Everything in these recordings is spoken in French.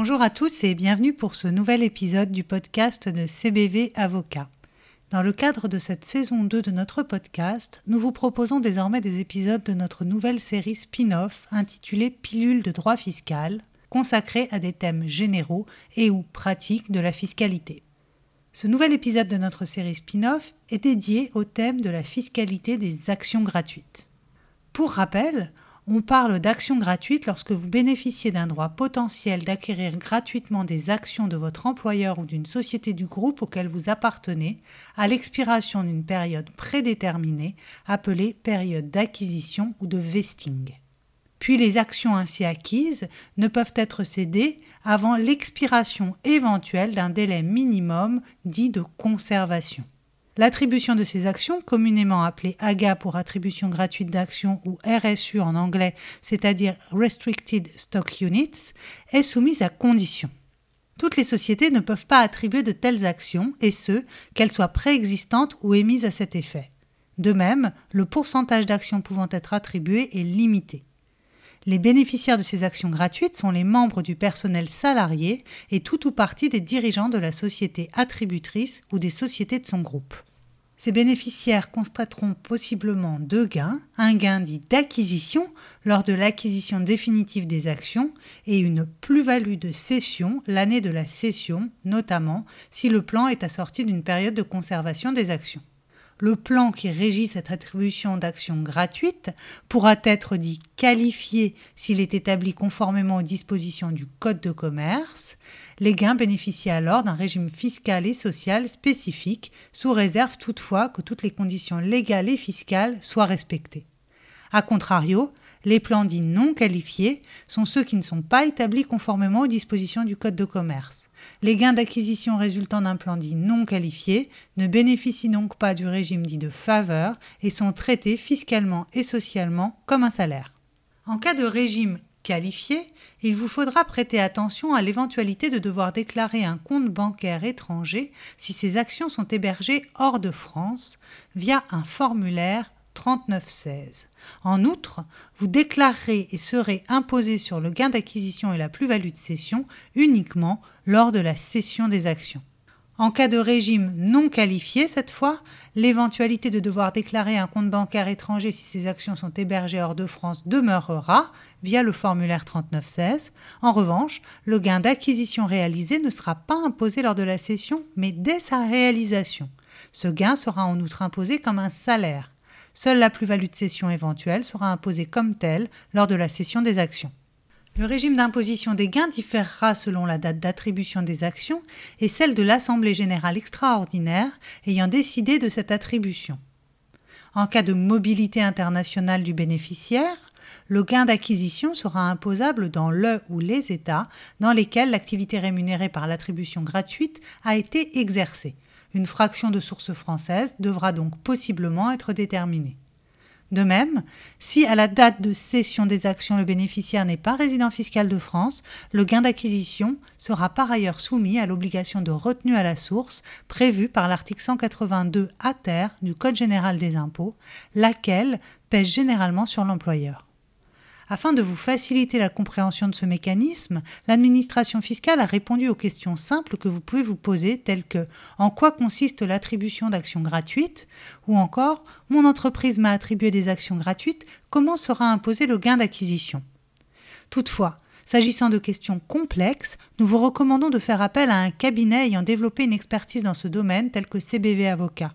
Bonjour à tous et bienvenue pour ce nouvel épisode du podcast de CBV Avocat. Dans le cadre de cette saison 2 de notre podcast, nous vous proposons désormais des épisodes de notre nouvelle série spin-off intitulée Pilule de droit fiscal, consacrée à des thèmes généraux et ou pratiques de la fiscalité. Ce nouvel épisode de notre série spin-off est dédié au thème de la fiscalité des actions gratuites. Pour rappel, on parle d'actions gratuites lorsque vous bénéficiez d'un droit potentiel d'acquérir gratuitement des actions de votre employeur ou d'une société du groupe auquel vous appartenez à l'expiration d'une période prédéterminée appelée période d'acquisition ou de vesting. Puis les actions ainsi acquises ne peuvent être cédées avant l'expiration éventuelle d'un délai minimum dit de conservation. L'attribution de ces actions, communément appelée AGA pour attribution gratuite d'actions ou RSU en anglais, c'est-à-dire Restricted Stock Units, est soumise à conditions. Toutes les sociétés ne peuvent pas attribuer de telles actions, et ce, qu'elles soient préexistantes ou émises à cet effet. De même, le pourcentage d'actions pouvant être attribuées est limité. Les bénéficiaires de ces actions gratuites sont les membres du personnel salarié et tout ou partie des dirigeants de la société attributrice ou des sociétés de son groupe. Ces bénéficiaires constateront possiblement deux gains, un gain dit d'acquisition lors de l'acquisition définitive des actions et une plus-value de cession l'année de la cession, notamment si le plan est assorti d'une période de conservation des actions le plan qui régit cette attribution d'actions gratuites pourra être dit qualifié s'il est établi conformément aux dispositions du Code de commerce. Les gains bénéficient alors d'un régime fiscal et social spécifique, sous réserve toutefois que toutes les conditions légales et fiscales soient respectées. A contrario, les plans dits non qualifiés sont ceux qui ne sont pas établis conformément aux dispositions du Code de commerce. Les gains d'acquisition résultant d'un plan dit non qualifié ne bénéficient donc pas du régime dit de faveur et sont traités fiscalement et socialement comme un salaire. En cas de régime qualifié, il vous faudra prêter attention à l'éventualité de devoir déclarer un compte bancaire étranger si ces actions sont hébergées hors de France via un formulaire 3916. En outre, vous déclarerez et serez imposé sur le gain d'acquisition et la plus-value de cession uniquement lors de la cession des actions. En cas de régime non qualifié, cette fois, l'éventualité de devoir déclarer un compte bancaire étranger si ces actions sont hébergées hors de France demeurera via le formulaire 3916. En revanche, le gain d'acquisition réalisé ne sera pas imposé lors de la cession, mais dès sa réalisation. Ce gain sera en outre imposé comme un salaire. Seule la plus-value de cession éventuelle sera imposée comme telle lors de la cession des actions. Le régime d'imposition des gains différera selon la date d'attribution des actions et celle de l'Assemblée générale extraordinaire ayant décidé de cette attribution. En cas de mobilité internationale du bénéficiaire, le gain d'acquisition sera imposable dans le ou les États dans lesquels l'activité rémunérée par l'attribution gratuite a été exercée, une fraction de source française devra donc possiblement être déterminée. De même, si à la date de cession des actions le bénéficiaire n'est pas résident fiscal de France, le gain d'acquisition sera par ailleurs soumis à l'obligation de retenue à la source prévue par l'article 182 à terre du Code général des impôts, laquelle pèse généralement sur l'employeur. Afin de vous faciliter la compréhension de ce mécanisme, l'administration fiscale a répondu aux questions simples que vous pouvez vous poser telles que en quoi consiste l'attribution d'actions gratuites? ou encore mon entreprise m'a attribué des actions gratuites, comment sera imposé le gain d'acquisition? Toutefois, S'agissant de questions complexes, nous vous recommandons de faire appel à un cabinet ayant développé une expertise dans ce domaine tel que CBV Avocat.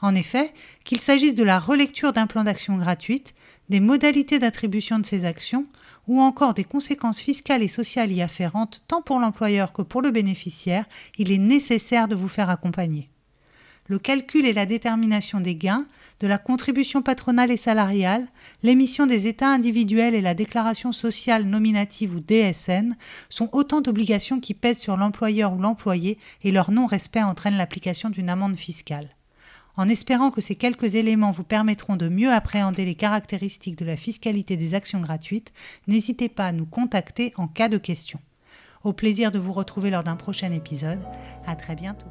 En effet, qu'il s'agisse de la relecture d'un plan d'action gratuite, des modalités d'attribution de ces actions ou encore des conséquences fiscales et sociales y afférentes tant pour l'employeur que pour le bénéficiaire, il est nécessaire de vous faire accompagner. Le calcul et la détermination des gains, de la contribution patronale et salariale, l'émission des états individuels et la déclaration sociale nominative ou DSN sont autant d'obligations qui pèsent sur l'employeur ou l'employé et leur non-respect entraîne l'application d'une amende fiscale. En espérant que ces quelques éléments vous permettront de mieux appréhender les caractéristiques de la fiscalité des actions gratuites, n'hésitez pas à nous contacter en cas de questions. Au plaisir de vous retrouver lors d'un prochain épisode. À très bientôt.